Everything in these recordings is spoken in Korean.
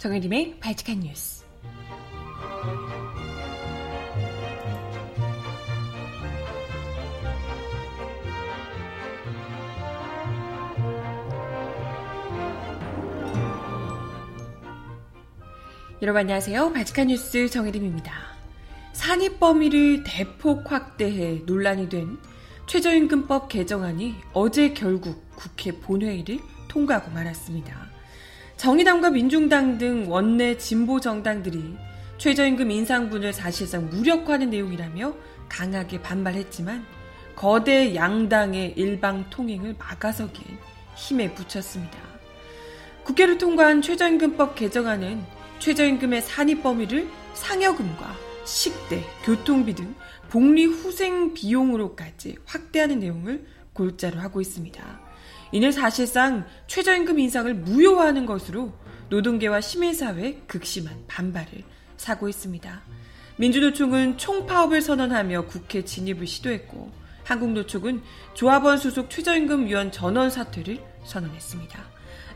정혜림의 발칙한 뉴스. 여러분 안녕하세요. 발칙한 뉴스 정혜림입니다. 산입 범위를 대폭 확대해 논란이 된 최저임금법 개정안이 어제 결국 국회 본회의를 통과하고 말았습니다. 정의당과 민중당 등 원내 진보 정당들이 최저임금 인상분을 사실상 무력화하는 내용이라며 강하게 반발했지만 거대 양당의 일방 통행을 막아서기엔 힘에 붙였습니다. 국회를 통과한 최저임금법 개정안은 최저임금의 산입 범위를 상여금과 식대, 교통비 등 복리 후생 비용으로까지 확대하는 내용을 골자로 하고 있습니다. 이는 사실상 최저임금 인상을 무효화하는 것으로 노동계와 시민사회 극심한 반발을 사고 있습니다. 민주노총은 총파업을 선언하며 국회 진입을 시도했고 한국노총은 조합원 소속 최저임금위원 전원 사퇴를 선언했습니다.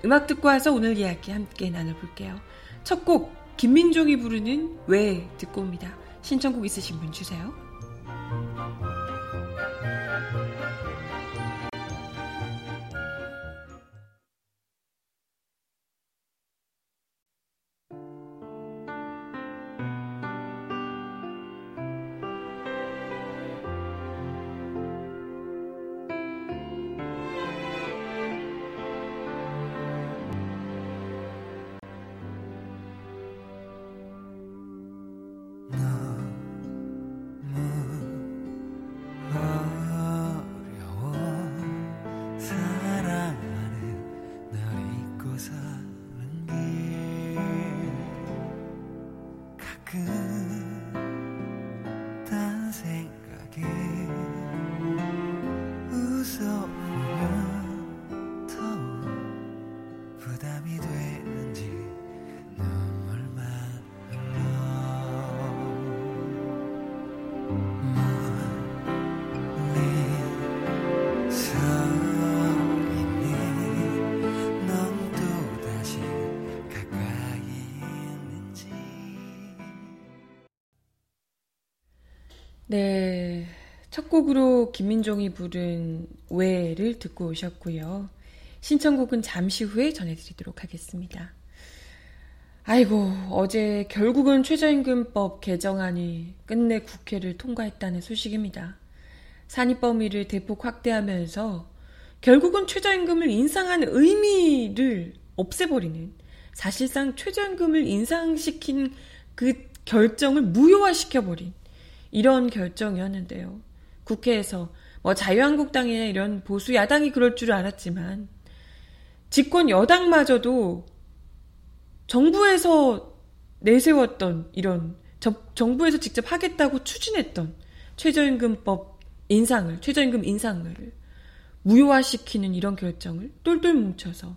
음악 듣고 와서 오늘 이야기 함께 나눠볼게요. 첫 곡 김민종이 부르는 왜 듣고 옵니다. 신청곡 있으신 분 주세요. 네. 첫 곡으로 김민종이 부른 왜를 듣고 오셨고요. 신청곡은 잠시 후에 전해드리도록 하겠습니다. 아이고, 어제 결국은 최저임금법 개정안이 끝내 국회를 통과했다는 소식입니다. 산입 범위를 대폭 확대하면서 결국은 최저임금을 인상한 의미를 없애버리는 사실상 최저임금을 인상시킨 그 결정을 무효화시켜버린 이런 결정이었는데요. 국회에서 뭐 자유한국당이나 이런 보수 야당이 그럴 줄 알았지만 집권 여당마저도 정부에서 내세웠던 이런 정부에서 직접 하겠다고 추진했던 최저임금법 인상을 최저임금 인상을 무효화시키는 이런 결정을 똘똘 뭉쳐서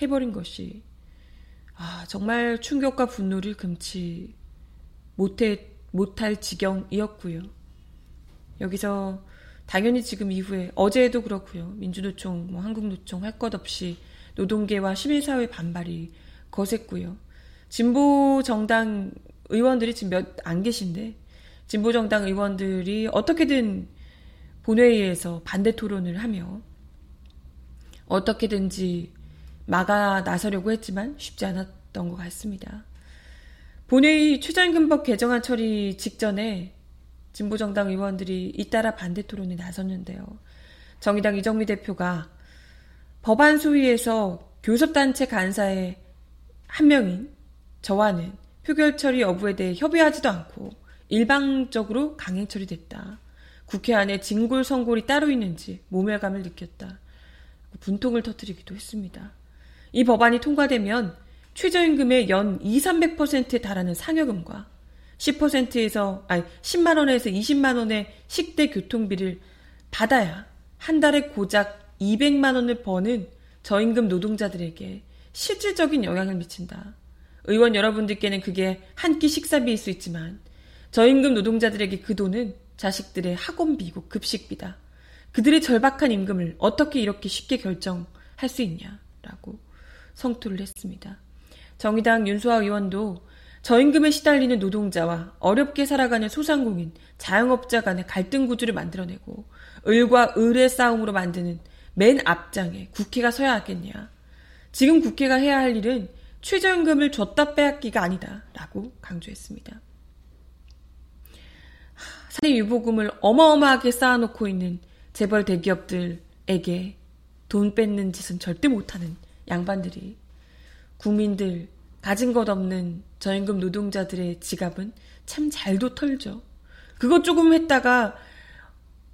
해버린 것이 아 정말 충격과 분노를 금치 못해 못할 지경이었고요. 여기서 당연히 지금 이후에 어제도 그렇고요. 민주노총, 뭐 한국노총 할 것 없이 노동계와 시민사회 반발이 거셌고요. 진보 정당 의원들이 지금 몇 안 계신데 진보 정당 의원들이 어떻게든 본회의에서 반대 토론을 하며 어떻게든지 막아 나서려고 했지만 쉽지 않았던 것 같습니다. 본회의 최저임금법 개정안 처리 직전에 진보정당 의원들이 잇따라 반대 토론에 나섰는데요. 정의당 이정미 대표가 법안 소위에서 교섭단체 간사의 한 명인 저와는 표결 처리 여부에 대해 협의하지도 않고 일방적으로 강행 처리됐다. 국회 안에 진골 성골이 따로 있는지 모멸감을 느꼈다. 분통을 터뜨리기도 했습니다. 이 법안이 통과되면 최저임금의 연 2, 300%에 달하는 상여금과 10%에서 아니 10만 원에서 20만 원의 식대 교통비를 받아야 한 달에 고작 200만 원을 버는 저임금 노동자들에게 실질적인 영향을 미친다. 의원 여러분들께는 그게 한 끼 식사비일 수 있지만 저임금 노동자들에게 그 돈은 자식들의 학원비고 급식비다. 그들의 절박한 임금을 어떻게 이렇게 쉽게 결정할 수 있냐라고 성토를 했습니다. 정의당 윤수아 의원도 저임금에 시달리는 노동자와 어렵게 살아가는 소상공인, 자영업자 간의 갈등 구조를 만들어내고 을과 을의 싸움으로 만드는 맨 앞장에 국회가 서야 하겠냐. 지금 국회가 해야 할 일은 최저임금을 줬다 빼앗기가 아니다. 라고 강조했습니다. 사내 유보금을 어마어마하게 쌓아놓고 있는 재벌 대기업들에게 돈 뺏는 짓은 절대 못하는 양반들이 국민들 가진 것 없는 저임금 노동자들의 지갑은 참 잘도 털죠. 그것 조금 했다가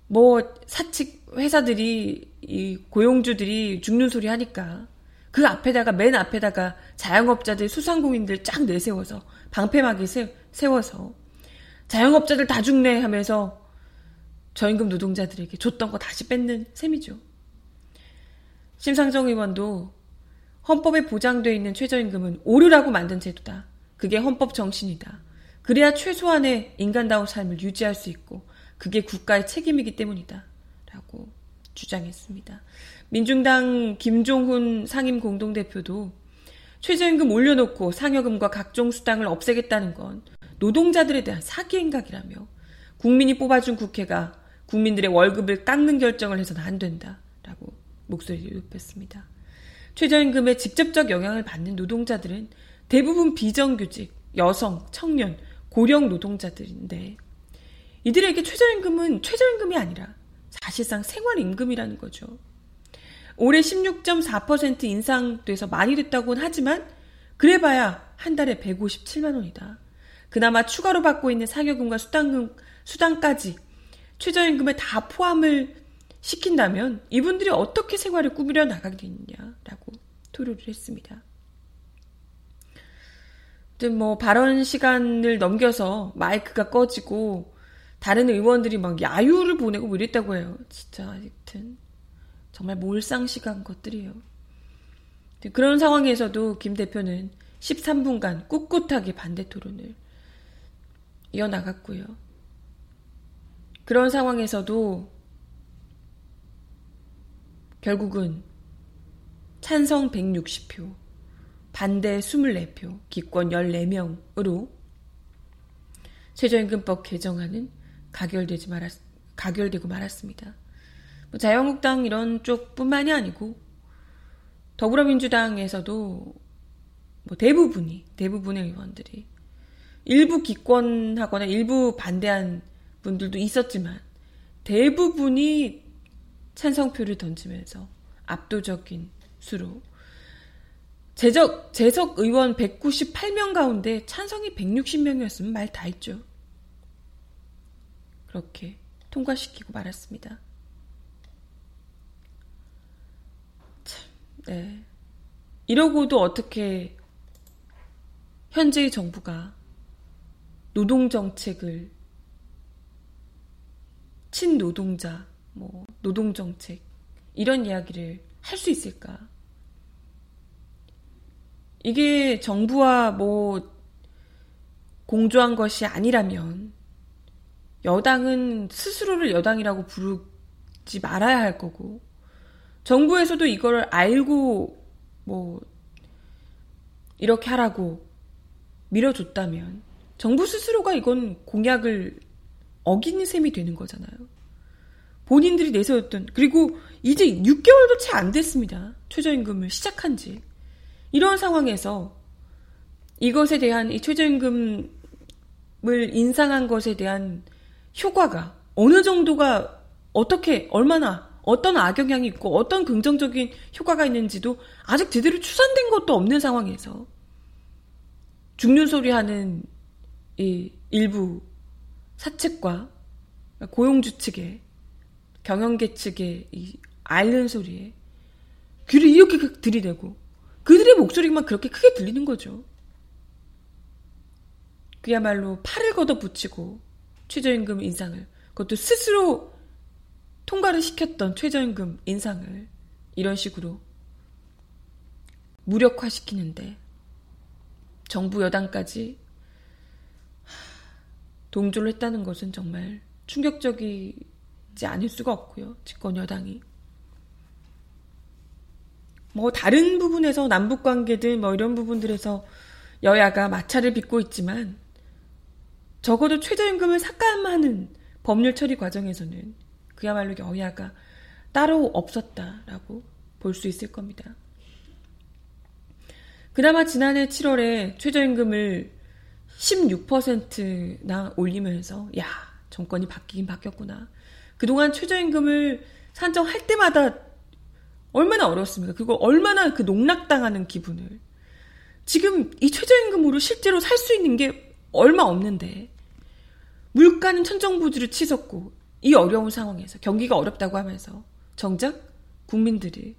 뭐 사측 회사들이 이 고용주들이 죽는 소리 하니까 그 앞에다가 맨 앞에다가 자영업자들 수상공인들 쫙 내세워서 방패막이 세, 세워서 자영업자들 다 죽네 하면서 저임금 노동자들에게 줬던 거 다시 뺏는 셈이죠. 심상정 의원도 헌법에 보장되어 있는 최저임금은 오류라고 만든 제도다. 그게 헌법 정신이다. 그래야 최소한의 인간다운 삶을 유지할 수 있고 그게 국가의 책임이기 때문이다. 라고 주장했습니다. 민중당 김종훈 상임 공동대표도 최저임금 올려놓고 상여금과 각종 수당을 없애겠다는 건 노동자들에 대한 사기 행각이라며 국민이 뽑아준 국회가 국민들의 월급을 깎는 결정을 해서는 안 된다. 라고 목소리를 높였습니다. 최저임금에 직접적 영향을 받는 노동자들은 대부분 비정규직, 여성, 청년, 고령 노동자들인데 이들에게 최저임금은 최저임금이 아니라 사실상 생활임금이라는 거죠. 올해 16.4% 인상돼서 많이 됐다고는 하지만 그래봐야 한 달에 157만 원이다. 그나마 추가로 받고 있는 상여금과 수당금, 수당까지 최저임금에 다 포함을 시킨다면 이분들이 어떻게 생활을 꾸미려 나가겠느냐라고 토로를 했습니다. 뭐 발언 시간을 넘겨서 마이크가 꺼지고 다른 의원들이 막 야유를 보내고 뭐 이랬다고 해요. 진짜 하여튼 정말 몰상식한 것들이에요. 그런 상황에서도 김 대표는 13분간 꿋꿋하게 반대 토론을 이어나갔고요. 그런 상황에서도 결국은 찬성 160표, 반대 24표, 기권 14명으로 최저임금법 개정안은 가결되지 말았, 가결되고 말았습니다. 뭐 자유한국당 이런 쪽뿐만이 아니고 더불어민주당에서도 뭐 대부분이 대부분의 의원들이 일부 기권하거나 일부 반대한 분들도 있었지만 대부분이 찬성표를 던지면서 압도적인 수로 재적, 재석 의원 198명 가운데 찬성이 160명이었으면 말 다 했죠. 그렇게 통과시키고 말았습니다. 참, 네. 이러고도 어떻게 현재의 정부가 노동정책을 친노동자, 뭐, 노동 정책, 이런 이야기를 할 수 있을까? 이게 정부와 뭐, 공조한 것이 아니라면, 여당은 스스로를 여당이라고 부르지 말아야 할 거고, 정부에서도 이걸 알고, 뭐, 이렇게 하라고 밀어줬다면, 정부 스스로가 이건 공약을 어기는 셈이 되는 거잖아요. 본인들이 내세웠던 그리고 이제 6개월도 채 안 됐습니다. 최저임금을 시작한 지. 이런 상황에서 이것에 대한 이 최저임금을 인상한 것에 대한 효과가 어느 정도가 어떻게 얼마나 어떤 악영향이 있고 어떤 긍정적인 효과가 있는지도 아직 제대로 추산된 것도 없는 상황에서 죽는 소리 하는 이 일부 사측과 고용주 측의 경영계 측의 이 앓는 소리에 귀를 이렇게 들이대고 그들의 목소리만 그렇게 크게 들리는 거죠. 그야말로 팔을 걷어붙이고 최저임금 인상을 그것도 스스로 통과를 시켰던 최저임금 인상을 이런 식으로 무력화시키는데 정부 여당까지 동조를 했다는 것은 정말 충격적이 지 않을 수가 없고요. 집권 여당이. 뭐 다른 부분에서 남북 관계든 뭐 이런 부분들에서 여야가 마찰을 빚고 있지만 적어도 최저임금을 삭감하는 법률 처리 과정에서는 그야말로 여야가 따로 없었다라고 볼 수 있을 겁니다. 그나마 지난해 7월에 최저임금을 16%나 올리면서 야 정권이 바뀌긴 바뀌었구나. 그동안 최저임금을 산정할 때마다 얼마나 어렵습니까? 그거 얼마나 그 농락당하는 기분을. 지금 이 최저임금으로 실제로 살 수 있는 게 얼마 없는데 물가는 천정부지를 치솟고 이 어려운 상황에서 경기가 어렵다고 하면서 정작 국민들이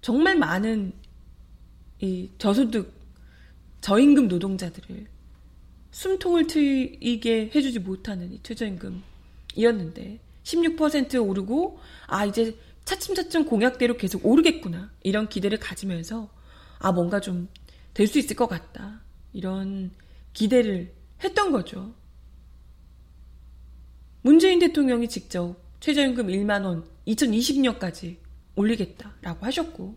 정말 많은 이 저소득 저임금 노동자들을 숨통을 트이게 해주지 못하는 이 최저임금 이었는데 16% 오르고 아 이제 차츰차츰 공약대로 계속 오르겠구나 이런 기대를 가지면서 아 뭔가 좀 될 수 있을 것 같다 이런 기대를 했던 거죠. 문재인 대통령이 직접 최저임금 1만 원 2020년까지 올리겠다라고 하셨고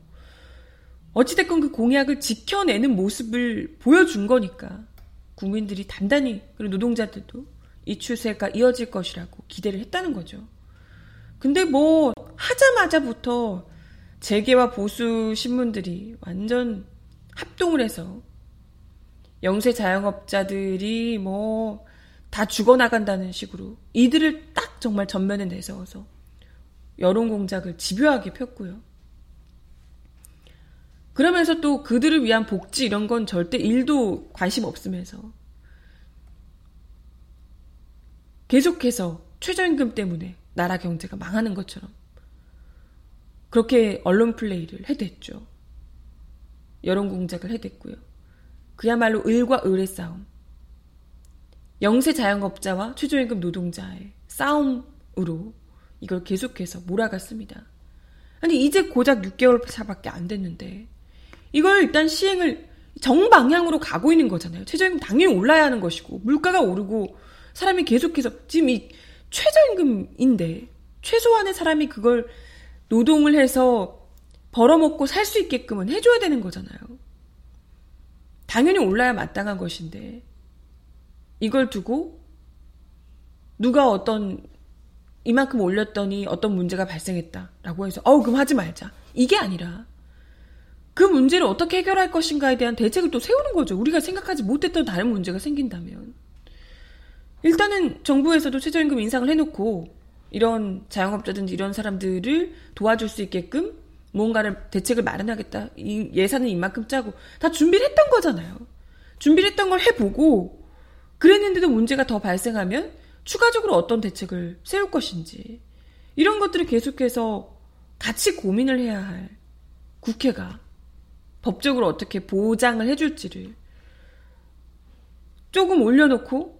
어찌됐건 그 공약을 지켜내는 모습을 보여준 거니까 국민들이 단단히 그리고 노동자들도 이 추세가 이어질 것이라고 기대를 했다는 거죠. 근데 뭐 하자마자부터 재계와 보수 신문들이 완전 합동을 해서 영세 자영업자들이 뭐 다 죽어나간다는 식으로 이들을 딱 정말 전면에 내세워서 여론 공작을 집요하게 폈고요. 그러면서 또 그들을 위한 복지 이런 건 절대 일도 관심 없으면서 계속해서 최저임금 때문에 나라 경제가 망하는 것처럼 그렇게 언론 플레이를 해댔죠. 여론 공작을 해댔고요. 그야말로 을과 을의 싸움. 영세 자영업자와 최저임금 노동자의 싸움으로 이걸 계속해서 몰아갔습니다. 아니 이제 고작 6개월 차밖에 안 됐는데 이걸 일단 시행을 정방향으로 가고 있는 거잖아요. 최저임금 당연히 올라야 하는 것이고 물가가 오르고 사람이 계속해서 지금 이 최저임금인데 최소한의 사람이 그걸 노동을 해서 벌어먹고 살 수 있게끔은 해줘야 되는 거잖아요. 당연히 올라야 마땅한 것인데 이걸 두고 누가 어떤 이만큼 올렸더니 어떤 문제가 발생했다라고 해서 어우 그럼 하지 말자 이게 아니라 그 문제를 어떻게 해결할 것인가에 대한 대책을 또 세우는 거죠. 우리가 생각하지 못했던 다른 문제가 생긴다면. 일단은 정부에서도 최저임금 인상을 해놓고 이런 자영업자든지 이런 사람들을 도와줄 수 있게끔 뭔가를 대책을 마련하겠다. 이 예산은 이만큼 짜고 다 준비를 했던 거잖아요. 준비를 했던 걸 해보고 그랬는데도 문제가 더 발생하면 추가적으로 어떤 대책을 세울 것인지 이런 것들을 계속해서 같이 고민을 해야 할 국회가 법적으로 어떻게 보장을 해줄지를 조금 올려놓고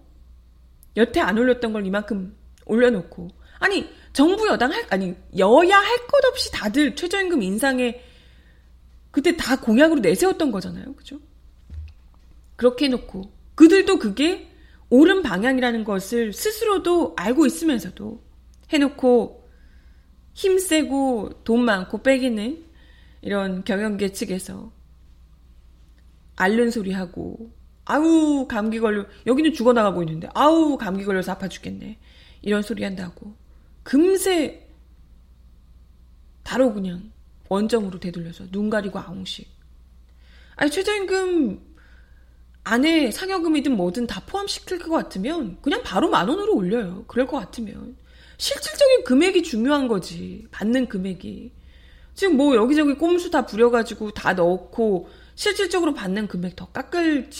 여태 안 올렸던 걸 이만큼 올려놓고. 아니 정부 여당 할 아니 여야 할 것 없이 다들 최저임금 인상에 그때 다 공약으로 내세웠던 거잖아요, 그죠? 그렇게 해놓고. 그들도 그게 옳은 방향이라는 것을 스스로도 알고 있으면서도 해놓고 힘세고 돈 많고 빼기는 이런 경영계 측에서 앓는 소리 하고 아우 감기 걸려. 여기는 죽어나가고 있는데 아우 감기 걸려서 아파 죽겠네. 이런 소리 한다고. 금세 바로 그냥 원점으로 되돌려서 눈 가리고 아웅식 아니 최저임금 안에 상여금이든 뭐든 다 포함시킬 것 같으면 그냥 바로 만 원으로 올려요. 그럴 것 같으면. 실질적인 금액이 중요한 거지. 받는 금액이. 지금 뭐 여기저기 꼼수 다 부려가지고 다 넣고 실질적으로 받는 금액 더 깎을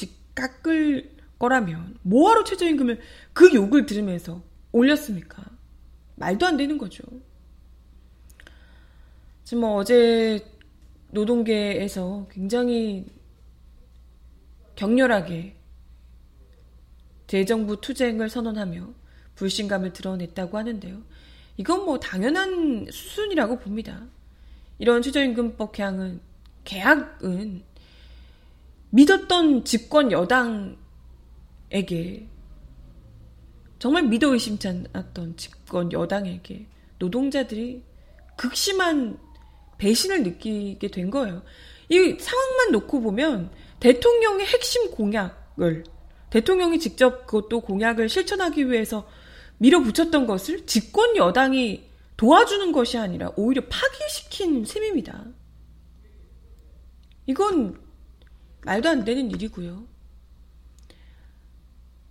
깎을 거라면 뭐하러 최저임금을 그 욕을 들으면서 올렸습니까? 말도 안 되는 거죠. 지금 뭐 어제 노동계에서 굉장히 격렬하게 대정부 투쟁을 선언하며 불신감을 드러냈다고 하는데요. 이건 뭐 당연한 수순이라고 봅니다. 이런 최저임금법 개항은 계약은 믿었던 집권 여당에게 정말 믿어 의심치 않았던 집권 여당에게 노동자들이 극심한 배신을 느끼게 된 거예요. 이 상황만 놓고 보면 대통령의 핵심 공약을 대통령이 직접 그것도 공약을 실천하기 위해서 밀어붙였던 것을 집권 여당이 도와주는 것이 아니라 오히려 파기시킨 셈입니다. 이건 말도 안 되는 일이고요.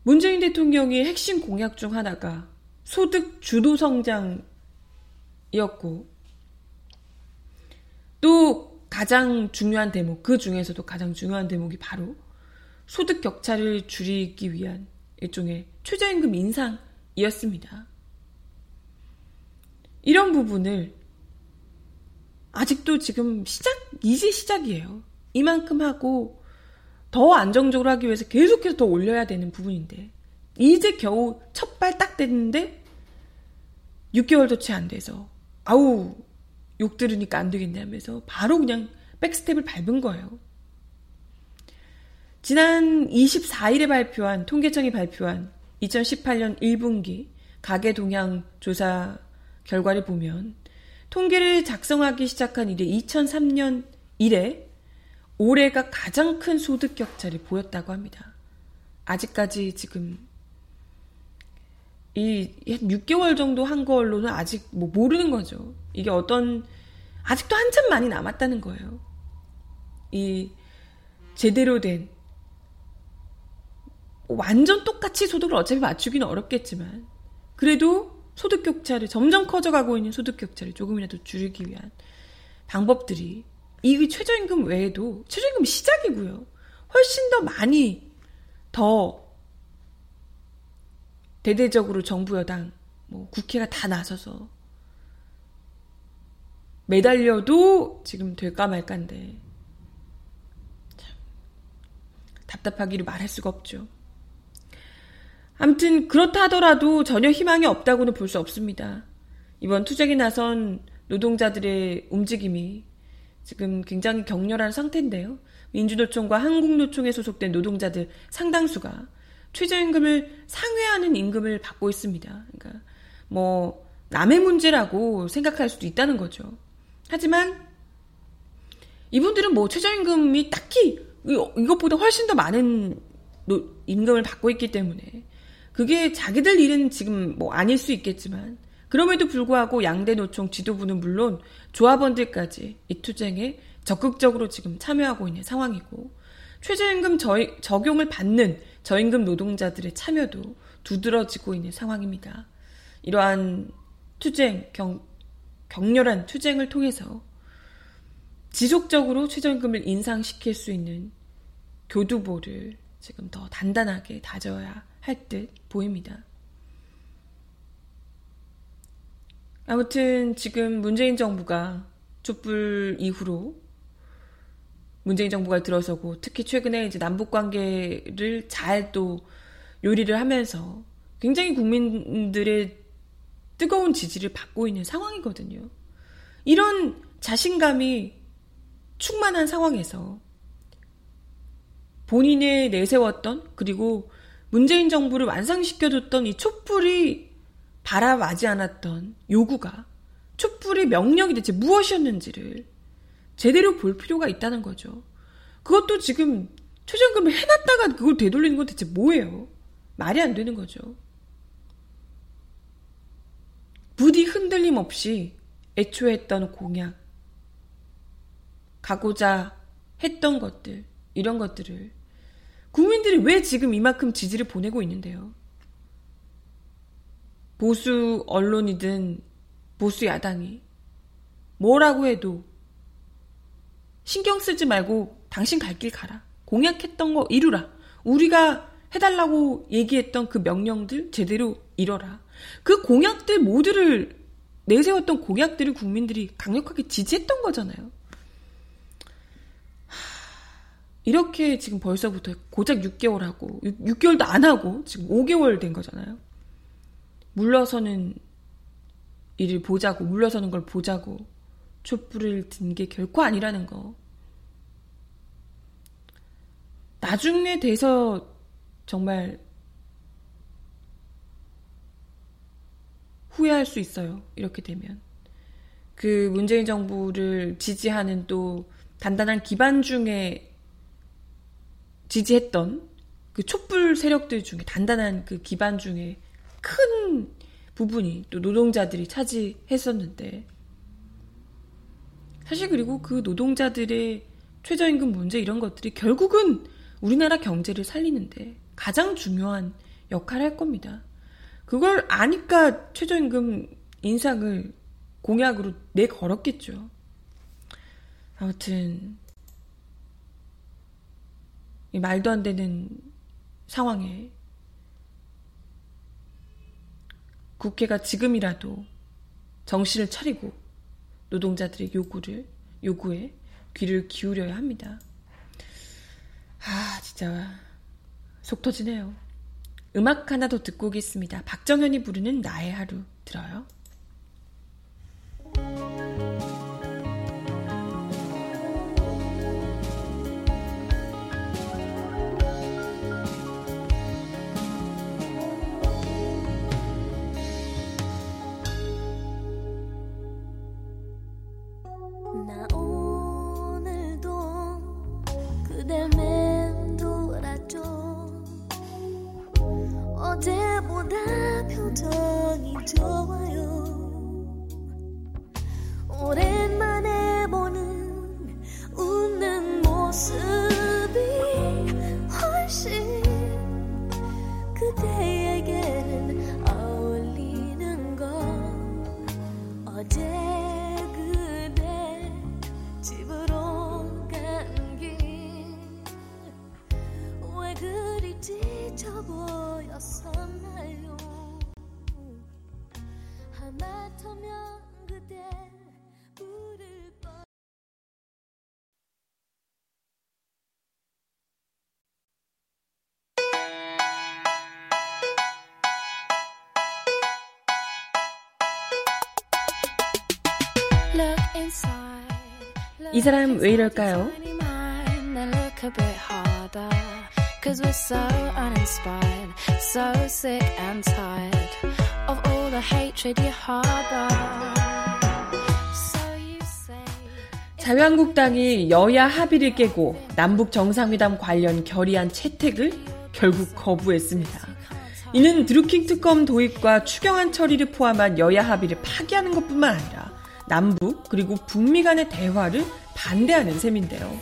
문재인 대통령의 핵심 공약 중 하나가 소득 주도 성장이었고 또 가장 중요한 대목, 그 중에서도 가장 중요한 대목이 바로 소득 격차를 줄이기 위한 일종의 최저임금 인상이었습니다. 이런 부분을 아직도 지금 시작, 이제 시작이에요. 이만큼 하고 더 안정적으로 하기 위해서 계속해서 더 올려야 되는 부분인데 이제 겨우 첫 발 딱 됐는데 6개월도 채 안 돼서 아우 욕 들으니까 안 되겠네 하면서 바로 그냥 백스텝을 밟은 거예요. 지난 24일에 발표한 통계청이 발표한 2018년 1분기 가계 동향 조사 결과를 보면 통계를 작성하기 시작한 이래 2003년 이래 올해가 가장 큰 소득 격차를 보였다고 합니다. 아직까지 지금 이 6개월 정도 한 걸로는 아직 뭐 모르는 거죠. 이게 어떤 아직도 한참 많이 남았다는 거예요. 이 제대로 된 완전 똑같이 소득을 어차피 맞추기는 어렵겠지만 그래도 소득 격차를 점점 커져가고 있는 소득 격차를 조금이라도 줄이기 위한 방법들이 이 최저임금 외에도 최저임금 시작이고요. 훨씬 더 많이 더 대대적으로 정부 여당 뭐 국회가 다 나서서 매달려도 지금 될까 말까인데 참 답답하기를 말할 수가 없죠. 아무튼 그렇다 하더라도 전혀 희망이 없다고는 볼 수 없습니다. 이번 투쟁에 나선 노동자들의 움직임이 지금 굉장히 격렬한 상태인데요. 민주노총과 한국노총에 소속된 노동자들 상당수가 최저임금을 상회하는 임금을 받고 있습니다. 그러니까 뭐 남의 문제라고 생각할 수도 있다는 거죠. 하지만 이분들은 뭐 최저임금이 딱히 이것보다 훨씬 더 많은 임금을 받고 있기 때문에 그게 자기들 일은 지금 뭐 아닐 수 있겠지만 그럼에도 불구하고 양대 노총 지도부는 물론 조합원들까지 이 투쟁에 적극적으로 지금 참여하고 있는 상황이고 최저임금 저, 적용을 받는 저임금 노동자들의 참여도 두드러지고 있는 상황입니다. 이러한 투쟁, 경, 격렬한 투쟁을 통해서 지속적으로 최저임금을 인상시킬 수 있는 교두보를 지금 더 단단하게 다져야 할 듯 보입니다. 아무튼 지금 문재인 정부가 촛불 이후로 문재인 정부가 들어서고 특히 최근에 이제 남북 관계를 잘 또 요리를 하면서 굉장히 국민들의 뜨거운 지지를 받고 있는 상황이거든요. 이런 자신감이 충만한 상황에서 본인의 내세웠던 그리고 문재인 정부를 완성시켜줬던 이 촛불이 바라마지 않았던 요구가 촛불의 명령이 대체 무엇이었는지를 제대로 볼 필요가 있다는 거죠. 그것도 지금 최저임금을 해놨다가 그걸 되돌리는 건 대체 뭐예요? 말이 안 되는 거죠. 부디 흔들림 없이 애초에 했던 공약, 가고자 했던 것들, 이런 것들을 국민들이 왜 지금 이만큼 지지를 보내고 있는데요? 보수 언론이든 보수 야당이 뭐라고 해도 신경 쓰지 말고 당신 갈 길 가라. 공약했던 거 이루라. 우리가 해달라고 얘기했던 그 명령들 제대로 이뤄라. 그 공약들 모두를 내세웠던 공약들을 국민들이 강력하게 지지했던 거잖아요. 이렇게 지금 벌써부터 고작 6개월 하고 6, 개월도안 하고 지금 5개월 된 거잖아요. 물러서는 일을 보자고 물러서는 걸 보자고 촛불을 든 게 결코 아니라는 거. 나중에 돼서 정말 후회할 수 있어요. 이렇게 되면. 그 문재인 정부를 지지하는 또 단단한 기반 중에 지지했던 그 촛불 세력들 중에 단단한 그 기반 중에 큰 부분이 또 노동자들이 차지했었는데 사실 그리고 그 노동자들의 최저임금 문제 이런 것들이 결국은 우리나라 경제를 살리는데 가장 중요한 역할을 할 겁니다. 그걸 아니까 최저임금 인상을 공약으로 내걸었겠죠. 아무튼 이 말도 안 되는 상황에 국회가 지금이라도 정신을 차리고 노동자들의 요구를 요구에 귀를 기울여야 합니다. 아 진짜 속 터지네요. 음악 하나 더 듣고 오겠습니다. 박정현이 부르는 나의 하루 들어요. 이 사람 왜 이럴까요? Cause we're so uninspired, so sick and tired of all the hatred you harbor. 자유한국당이 여야 합의를 깨고 남북 정상회담 관련 결의안 채택을 결국 거부했습니다. 이는 드루킹 특검 도입과 추경안 처리를 포함한 여야 합의를 파기하는 것뿐만 아니라 남북 그리고 북미 간의 대화를 반대하는 셈인데요.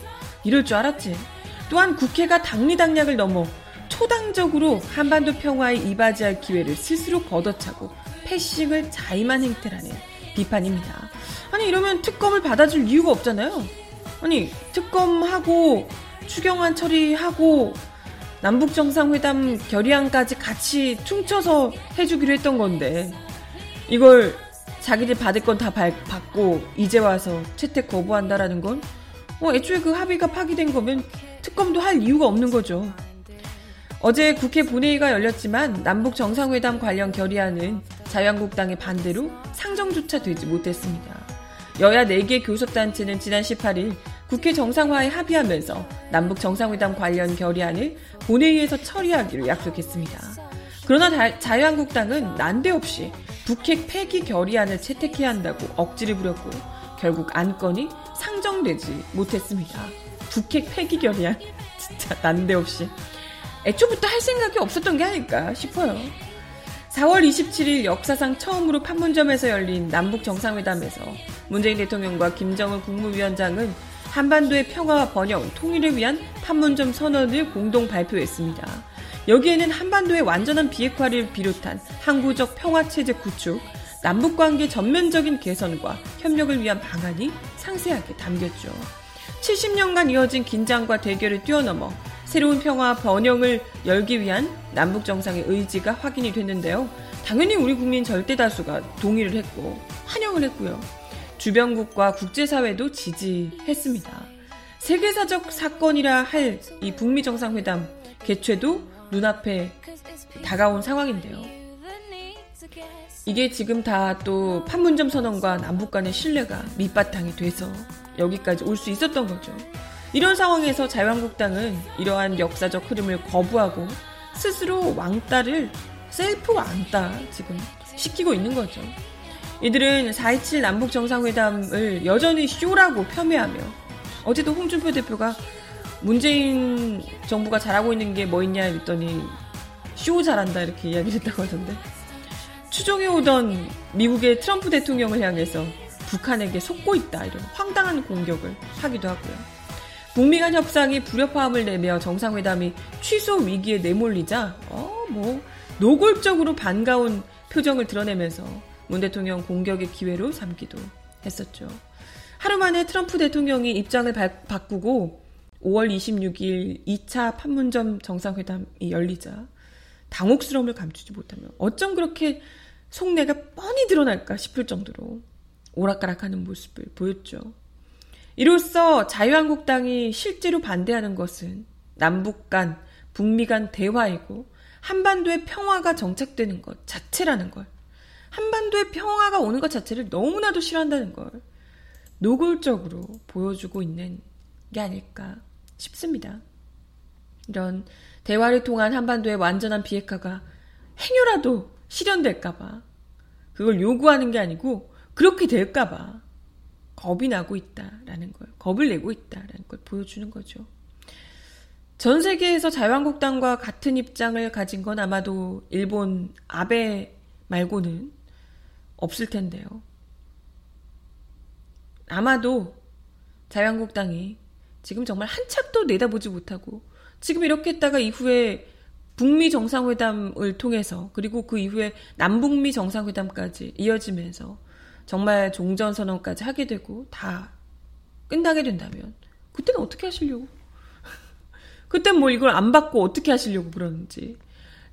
이럴 줄 알았지. 또한 국회가 당리당략을 넘어 초당적으로 한반도 평화에 이바지할 기회를 스스로 걷어차고 패싱을 자임한 행태라는 비판입니다. 아니 이러면 특검을 받아줄 이유가 없잖아요. 아니 특검하고 추경안 처리하고 남북 정상회담 결의안까지 같이 퉁쳐서 해주기로 했던 건데 이걸 자기들 받을 건 다 받고 이제 와서 채택 거부한다라는 건 어, 애초에 그 합의가 파기된 거면 특검도 할 이유가 없는 거죠. 어제 국회 본회의가 열렸지만 남북 정상회담 관련 결의안은 자유한국당의 반대로 상정조차 되지 못했습니다. 여야 4개 교섭단체는 지난 18일 국회 정상화에 합의하면서 남북 정상회담 관련 결의안을 본회의에서 처리하기로 약속했습니다. 그러나 자유한국당은 난데없이 북핵 폐기 결의안을 채택해야 한다고 억지를 부렸고 결국 안건이 상정되지 못했습니다. 북핵 폐기 결의안 진짜 난데없이 애초부터 할 생각이 없었던 게 아닐까 싶어요. 4월 27일 역사상 처음으로 판문점에서 열린 남북 정상회담에서 문재인 대통령과 김정은 국무위원장은 한반도의 평화와 번영, 통일을 위한 판문점 선언을 공동 발표했습니다. 여기에는 한반도의 완전한 비핵화를 비롯한 항구적 평화체제 구축, 남북관계 전면적인 개선과 협력을 위한 방안이 상세하게 담겼죠. 70년간 이어진 긴장과 대결을 뛰어넘어 새로운 평화 번영을 열기 위한 남북 정상의 의지가 확인이 됐는데요. 당연히 우리 국민 절대 다수가 동의를 했고 환영을 했고요. 주변국과 국제사회도 지지했습니다. 세계사적 사건이라 할 이 북미 정상회담 개최도 눈앞에 다가온 상황인데요. 이게 지금 다 또 판문점 선언과 남북 간의 신뢰가 밑바탕이 돼서 여기까지 올 수 있었던 거죠. 이런 상황에서 자유한국당은 이러한 역사적 흐름을 거부하고 스스로 왕따를 셀프 왕따 지금 시키고 있는 거죠. 이들은 4.27 남북 정상회담을 여전히 쇼라고 폄훼하며 어제도 홍준표 대표가 문재인 정부가 잘하고 있는 게 뭐 있냐 했더니 쇼 잘한다 이렇게 이야기를 했다고 하던데 추종해 오던 미국의 트럼프 대통령을 향해서 북한에게 속고 있다 이런 황당한 공격을 하기도 하고요. 북미 간 협상이 불협화음을 내며 정상회담이 취소 위기에 내몰리자 어 뭐 노골적으로 반가운 표정을 드러내면서 문 대통령 공격의 기회로 삼기도 했었죠. 하루 만에 트럼프 대통령이 입장을 바, 바꾸고 5월 26일 2차 판문점 정상회담이 열리자 당혹스러움을 감추지 못하며 어쩜 그렇게 속내가 뻔히 드러날까 싶을 정도로 오락가락하는 모습을 보였죠. 이로써 자유한국당이 실제로 반대하는 것은 남북 간, 북미 간 대화이고 한반도의 평화가 정착되는 것 자체라는 걸, 한반도의 평화가 오는 것 자체를 너무나도 싫어한다는 걸 노골적으로 보여주고 있는 게 아닐까 싶습니다. 이런 대화를 통한 한반도의 완전한 비핵화가 행여라도 실현될까봐 그걸 요구하는 게 아니고 그렇게 될까봐 겁이 나고 있다라는 걸, 겁을 내고 있다라는 걸 보여주는 거죠. 전 세계에서 자유한국당과 같은 입장을 가진 건 아마도 일본 아베 말고는 없을 텐데요. 아마도 자유한국당이 지금 정말 한 참도 내다보지 못하고 지금 이렇게 했다가 이후에 북미 정상회담을 통해서 그리고 그 이후에 남북미 정상회담까지 이어지면서 정말 종전 선언까지 하게 되고 다 끝나게 된다면 그때는 어떻게 하시려고? 그땐 뭐 이걸 안 받고 어떻게 하시려고 그러는지.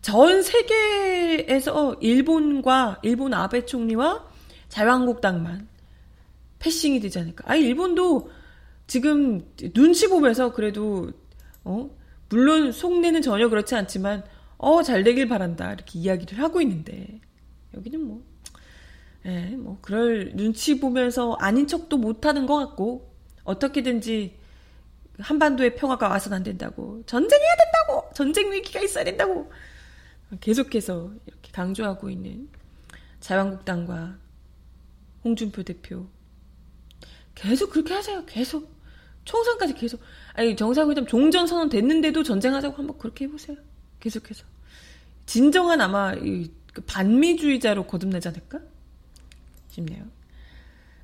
전 세계에서 일본과 일본 아베 총리와 자유한국당만 패싱이 되지 않을까. 아, 일본도 지금 눈치 보면서 그래도 어? 물론 속내는 전혀 그렇지 않지만 어 잘 되길 바란다. 이렇게 이야기를 하고 있는데. 여기는 뭐 예, 뭐 그럴 눈치 보면서 아닌 척도 못하는 것 같고 어떻게든지 한반도의 평화가 와서는 안 된다고 전쟁해야 된다고 전쟁 위기가 있어야 된다고 계속해서 이렇게 강조하고 있는 자유한국당과 홍준표 대표 계속 그렇게 하세요 계속 총선까지 계속 아니 정상회담 종전 선언 됐는데도 전쟁하자고 한번 그렇게 해보세요. 계속해서 진정한 아마 이그 반미주의자로 거듭나지 않을까 싶네요.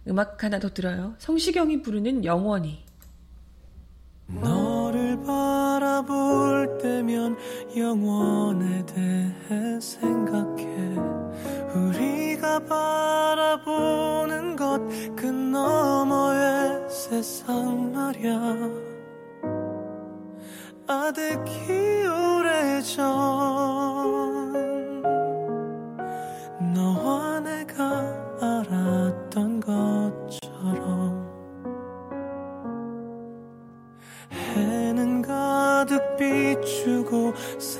음악 하나 더 들어요. 성시경이 부르는 영원히. 너를 바라볼 때면 영원에 대해 생각해. 우리가 바라보는 것 그 너머의 세상 말야. 아득히 오래전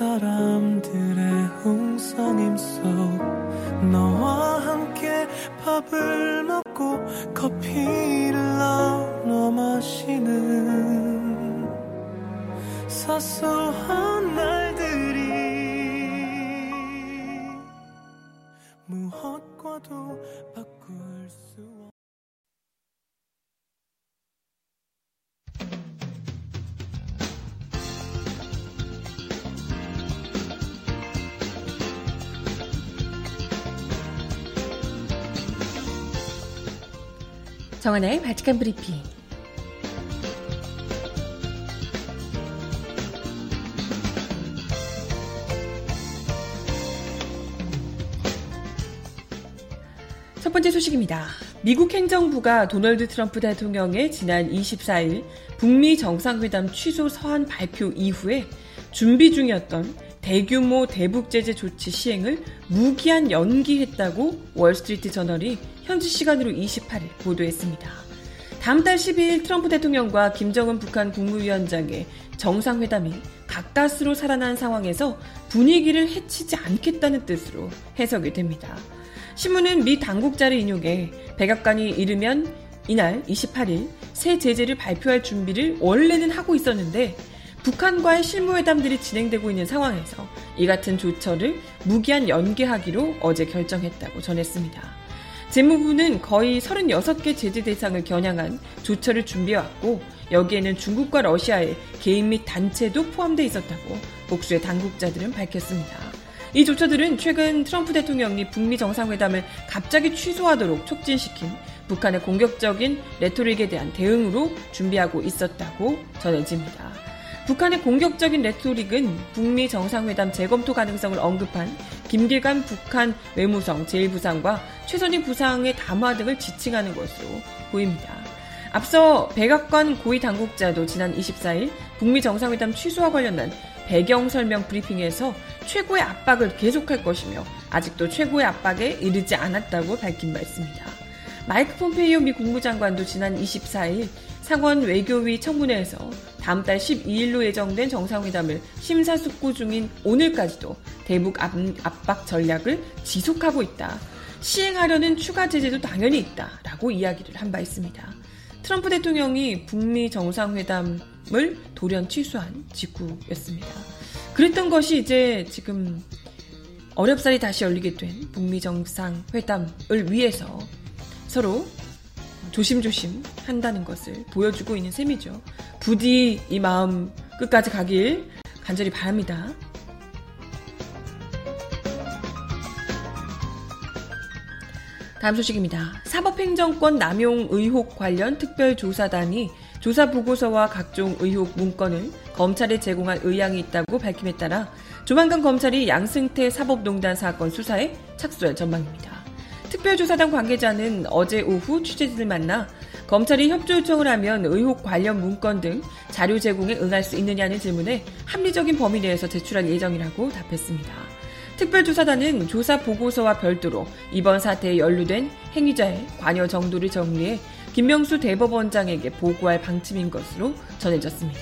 사람들의 홍성임 속 너와 함께 밥을 먹고 커피를 나눠 마시는 사소한 날들이 무엇과도 정하나의 바칙한 브리핑. 첫 번째 소식입니다. 미국 행정부가 도널드 트럼프 대통령의 지난 24일 북미 정상회담 취소 서한 발표 이후에 준비 중이었던 대규모 대북 제재 조치 시행을 무기한 연기했다고 월스트리트 저널이 현지 시간으로 28일 보도했습니다. 다음 달 12일 트럼프 대통령과 김정은 북한 국무위원장의 정상회담이 가까스로 살아난 상황에서 분위기를 해치지 않겠다는 뜻으로 해석이 됩니다. 신문은 미 당국자를 인용해 백악관이 이르면 이날 28일 새 제재를 발표할 준비를 원래는 하고 있었는데 북한과의 실무회담들이 진행되고 있는 상황에서 이 같은 조처를 무기한 연계하기로 어제 결정했다고 전했습니다. 재무부는 거의 36개 제재 대상을 겨냥한 조처를 준비해왔고 여기에는 중국과 러시아의 개인 및 단체도 포함되어 있었다고 복수의 당국자들은 밝혔습니다. 이 조처들은 최근 트럼프 대통령이 북미 정상회담을 갑자기 취소하도록 촉진시킨 북한의 공격적인 레토릭에 대한 대응으로 준비하고 있었다고 전해집니다. 북한의 공격적인 레토릭은 북미 정상회담 재검토 가능성을 언급한 김길관 북한 외무성 제1부상과 최선희 부상의 담화 등을 지칭하는 것으로 보입니다. 앞서 백악관 고위 당국자도 지난 24일 북미 정상회담 취소와 관련한 배경 설명 브리핑에서 최고의 압박을 계속할 것이며 아직도 최고의 압박에 이르지 않았다고 밝힌 바 있습니다. 마이크 폼페이오 미 국무장관도 지난 24일 상원 외교위 청문회에서 다음 달 12일로 예정된 정상회담을 심사숙고 중인 오늘까지도 대북 압박 전략을 지속하고 있다. 시행하려는 추가 제재도 당연히 있다. 라고 이야기를 한 바 있습니다. 트럼프 대통령이 북미 정상회담을 돌연 취소한 직후였습니다. 그랬던 것이 이제 지금 어렵사리 다시 열리게 된 북미 정상회담을 위해서 서로 조심조심 한다는 것을 보여주고 있는 셈이죠. 부디 이 마음 끝까지 가길 간절히 바랍니다. 다음 소식입니다. 사법행정권 남용 의혹 관련 특별조사단이 조사 보고서와 각종 의혹 문건을 검찰에 제공할 의향이 있다고 밝힘에 따라 조만간 검찰이 양승태 사법농단 사건 수사에 착수할 전망입니다. 특별조사단 관계자는 어제 오후 취재진을 만나 검찰이 협조 요청을 하면 의혹 관련 문건 등 자료 제공에 응할 수 있느냐는 질문에 합리적인 범위 내에서 제출할 예정이라고 답했습니다. 특별조사단은 조사 보고서와 별도로 이번 사태에 연루된 행위자의 관여 정도를 정리해 김명수 대법원장에게 보고할 방침인 것으로 전해졌습니다.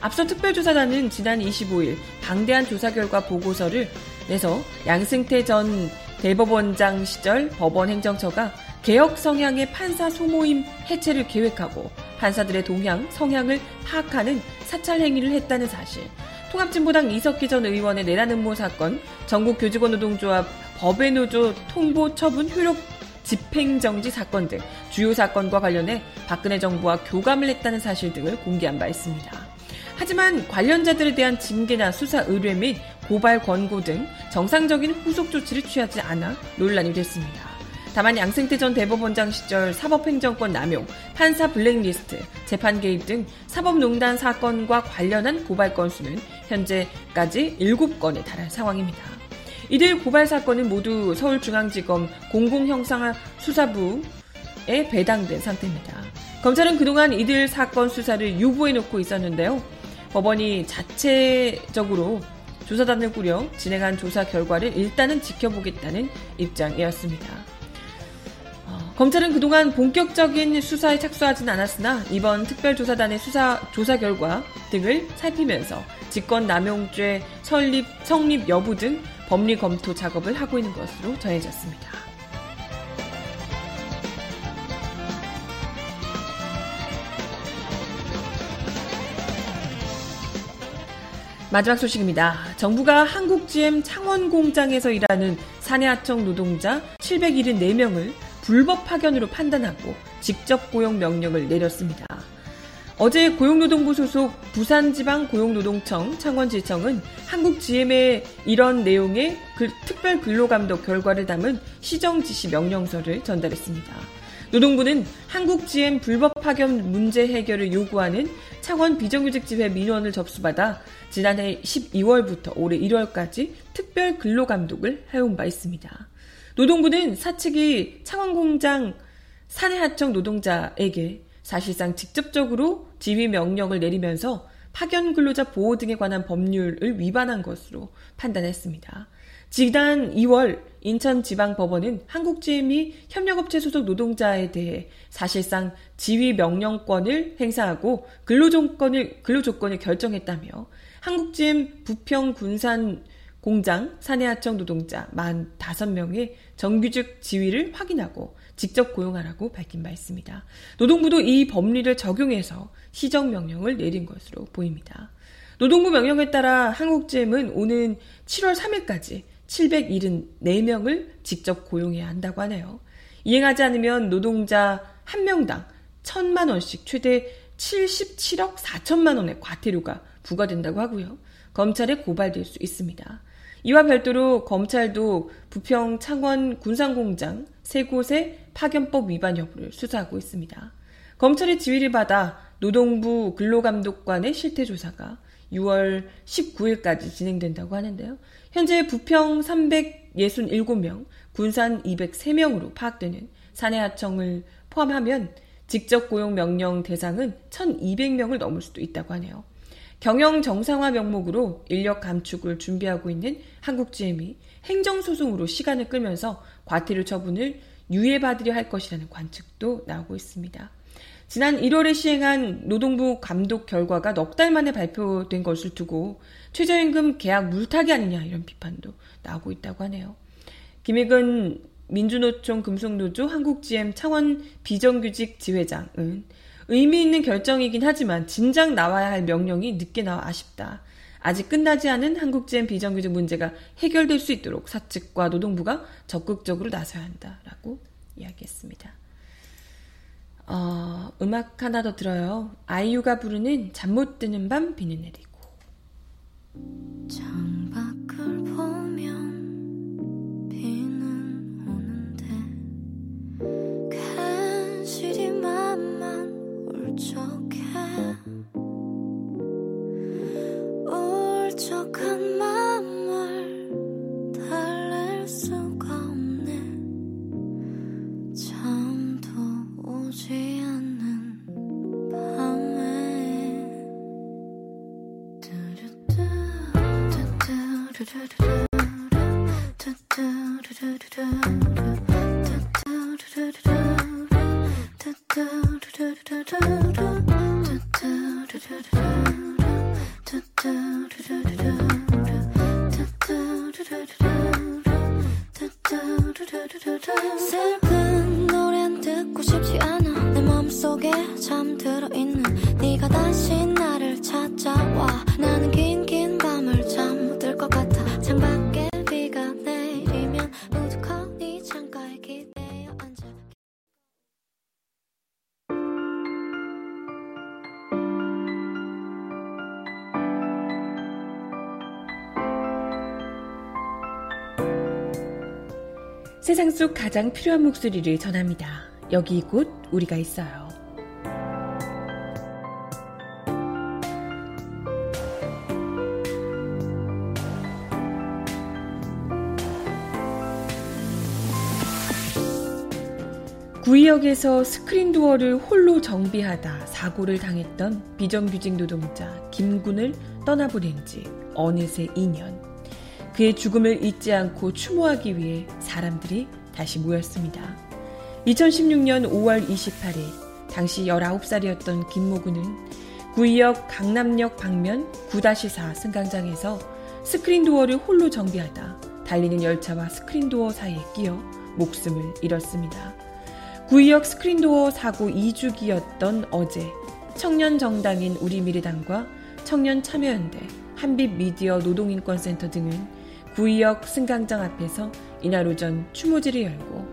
앞서 특별조사단은 지난 25일 방대한 조사 결과 보고서를 내서 양승태 전 대법원장 시절 법원 행정처가 개혁 성향의 판사 소모임 해체를 계획하고 판사들의 동향, 성향을 파악하는 사찰 행위를 했다는 사실, 통합진보당 이석기 전 의원의 내란 음모 사건, 전국교직원 노동조합 법외 노조 통보 처분 효력 집행정지 사건 등 주요 사건과 관련해 박근혜 정부와 교감을 했다는 사실 등을 공개한 바 있습니다. 하지만 관련자들에 대한 징계나 수사 의뢰 및 고발 권고 등 정상적인 후속 조치를 취하지 않아 논란이 됐습니다. 다만 양승태 전 대법원장 시절 사법행정권 남용, 판사 블랙리스트, 재판 개입 등 사법농단 사건과 관련한 고발 건수는 현재까지 7건에 달할 상황입니다. 이들 고발 사건은 모두 서울중앙지검 공공형사수사부에 배당된 상태입니다. 검찰은 그동안 이들 사건 수사를 유보해 놓고 있었는데요. 법원이 자체적으로 조사단을 꾸려 진행한 조사 결과를 일단은 지켜보겠다는 입장이었습니다. 검찰은 그동안 본격적인 수사에 착수하진 않았으나 이번 특별조사단의 수사 조사 결과 등을 살피면서 직권남용죄 설립 성립 여부 등 법리 검토 작업을 하고 있는 것으로 전해졌습니다. 마지막 소식입니다. 정부가 한국 GM 창원 공장에서 일하는 사내하청 노동자 774명을 불법 파견으로 판단하고 직접 고용 명령을 내렸습니다. 어제 고용노동부 소속 부산지방 고용노동청 창원지청은 한국 GM의 이런 내용의 그 특별 근로감독 결과를 담은 시정지시 명령서를 전달했습니다. 노동부는 한국 GM 불법 파견 문제 해결을 요구하는 창원 비정규직 집회 민원을 접수받아 지난해 12월부터 올해 1월까지 특별 근로감독을 해온 바 있습니다. 노동부는 사측이 창원공장 사내하청 노동자에게 사실상 직접적으로 지휘 명령을 내리면서 파견 근로자 보호 등에 관한 법률을 위반한 것으로 판단했습니다. 지난 2월 인천지방법원은 한국GM이 협력업체 소속 노동자에 대해 사실상 지휘 명령권을 행사하고 근로조건을, 근로조건을 결정했다며 한국GM 부평 군산 공장 사내하청 노동자 45명의 정규직 지위를 확인하고 직접 고용하라고 밝힌 바 있습니다. 노동부도 이 법리를 적용해서 시정명령을 내린 것으로 보입니다. 노동부 명령에 따라 한국잼은 오는 7월 3일까지 774명을 직접 고용해야 한다고 하네요. 이행하지 않으면 노동자 한 명당 천만 원씩 최대 77억 4천만 원의 과태료가 부과된다고 하고요. 검찰에 고발될 수 있습니다. 이와 별도로 검찰도 부평 창원 군산공장 세 곳의 파견법 위반 여부를 수사하고 있습니다. 검찰의 지휘를 받아 노동부 근로감독관의 실태조사가 6월 19일까지 진행된다고 하는데요. 현재 부평 367명, 군산 203명으로 파악되는 사내하청을 포함하면 직접 고용 명령 대상은 1,200명을 넘을 수도 있다고 하네요. 경영 정상화 명목으로 인력 감축을 준비하고 있는 한국GM이 행정소송으로 시간을 끌면서 과태료 처분을 유예받으려 할 것이라는 관측도 나오고 있습니다. 지난 1월에 시행한 노동부 감독 결과가 넉 달 만에 발표된 것을 두고 최저임금 계약 물타기 아니냐 이런 비판도 나오고 있다고 하네요. 김익은 민주노총 금속노조 한국GM 창원 비정규직 지회장은 의미 있는 결정이긴 하지만 진작 나와야 할 명령이 늦게 나와 아쉽다. 아직 끝나지 않은 한국GM 비정규직 문제가 해결될 수 있도록 사측과 노동부가 적극적으로 나서야 한다라고 이야기했습니다. 어, 음악 하나 더 들어요. 아이유가 부르는 잠 못 드는 밤 비는 내리고. 창 da, da, da. 세상 속 가장 필요한 목소리를 전합니다. 여기 곧 우리가 있어요. 구의역에서 스크린 도어를 홀로 정비하다 사고를 당했던 비정규직 노동자 김군을 떠나보낸 지 어느새 2년. 그의 죽음을 잊지 않고 추모하기 위해 사람들이 다시 모였습니다. 2016년 5월 28일, 당시 19살이었던 김모군은 구의역 강남역 방면 9-4 승강장에서 스크린 도어를 홀로 정비하다 달리는 열차와 스크린 도어 사이에 끼어 목숨을 잃었습니다. 구의역 스크린 도어 사고 2주기였던 어제 청년 정당인 우리미래당과 청년 참여연대, 한빛 미디어 노동인권센터 등은 구의역 승강장 앞에서 이날 오전 추모지를 열고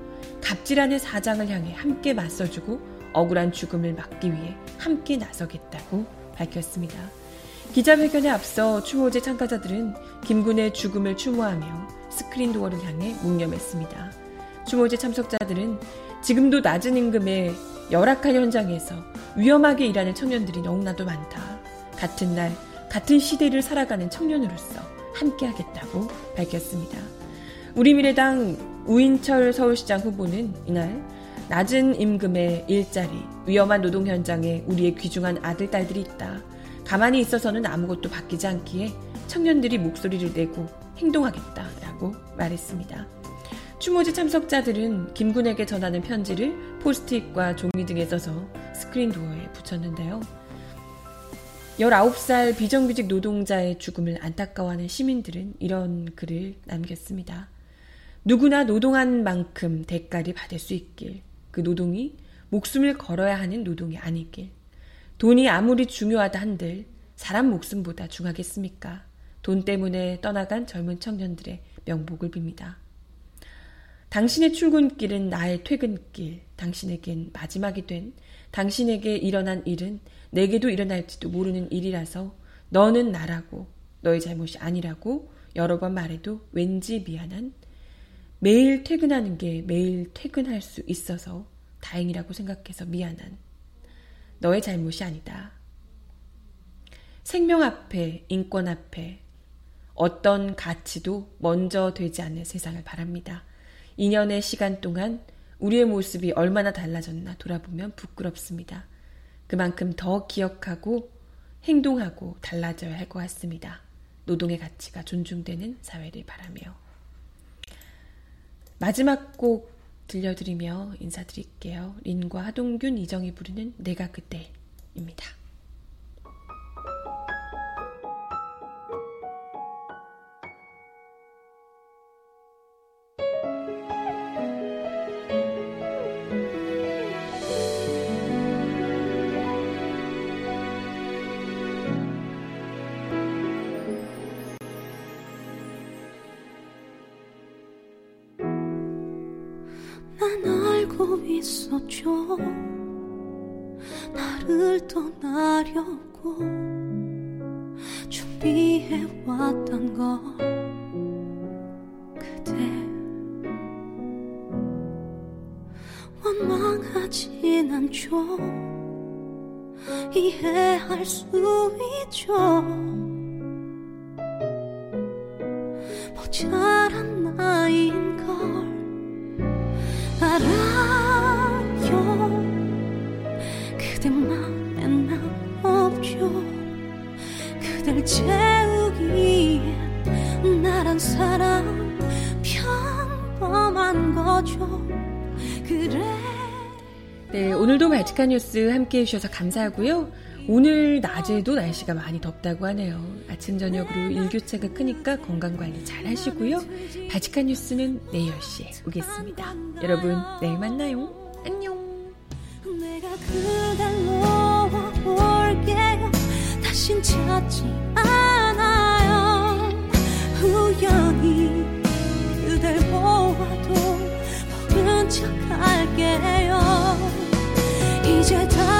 갑질하는 사장을 향해 함께 맞서주고 억울한 죽음을 막기 위해 함께 나서겠다고 밝혔습니다. 기자회견에 앞서 추모제 참가자들은 김군의 죽음을 추모하며 스크린 도어를 향해 묵념했습니다. 추모제 참석자들은 지금도 낮은 임금에 열악한 현장에서 위험하게 일하는 청년들이 너무나도 많다. 같은 날, 같은 시대를 살아가는 청년으로서 함께하겠다고 밝혔습니다. 우리미래당 우인철 서울시장 후보는 이날 낮은 임금의 일자리, 위험한 노동 현장에 우리의 귀중한 아들, 딸들이 있다. 가만히 있어서는 아무것도 바뀌지 않기에 청년들이 목소리를 내고 행동하겠다라고 말했습니다. 추모제 참석자들은 김군에게 전하는 편지를 포스트잇과 종이 등에 써서 스크린 도어에 붙였는데요. 19살 비정규직 노동자의 죽음을 안타까워하는 시민들은 이런 글을 남겼습니다. 누구나 노동한 만큼 대가를 받을 수 있길. 그 노동이 목숨을 걸어야 하는 노동이 아니길. 돈이 아무리 중요하다 한들 사람 목숨보다 중하겠습니까? 돈 때문에 떠나간 젊은 청년들의 명복을 빕니다. 당신의 출근길은 나의 퇴근길, 당신에겐 마지막이 된 당신에게 일어난 일은 내게도 일어날지도 모르는 일이라서 너는 나라고 너의 잘못이 아니라고 여러 번 말해도 왠지 미안한 매일 퇴근하는 게 매일 퇴근할 수 있어서 다행이라고 생각해서 미안한 너의 잘못이 아니다. 생명 앞에, 인권 앞에 어떤 가치도 먼저 되지 않는 세상을 바랍니다. 2년의 시간 동안 우리의 모습이 얼마나 달라졌나 돌아보면 부끄럽습니다. 그만큼 더 기억하고 행동하고 달라져야 할 것 같습니다. 노동의 가치가 존중되는 사회를 바라며. 마지막 곡 들려드리며 인사드릴게요. 린과 하동균, 이정이 부르는 내가 그때입니다. 있었죠. 나를 떠나려고 준비해왔던 걸 그대 원망하진 않죠. 이해할 수 있죠. 모자 채우기엔 나란 사람 평범한 거죠 그래 네 오늘도 발칙한 뉴스 함께 해주셔서 감사하고요 오늘 낮에도 날씨가 많이 덥다고 하네요. 아침 저녁으로 일교차가 크니까 건강관리 잘 하시고요. 바칙한 뉴스는 내일 10시에 오겠습니다. 여러분 내일 만나요. 안녕. 그댈 놓아볼게요 다신 찾지 우연히 그댈 보아도 모른 척할게요. 이제 다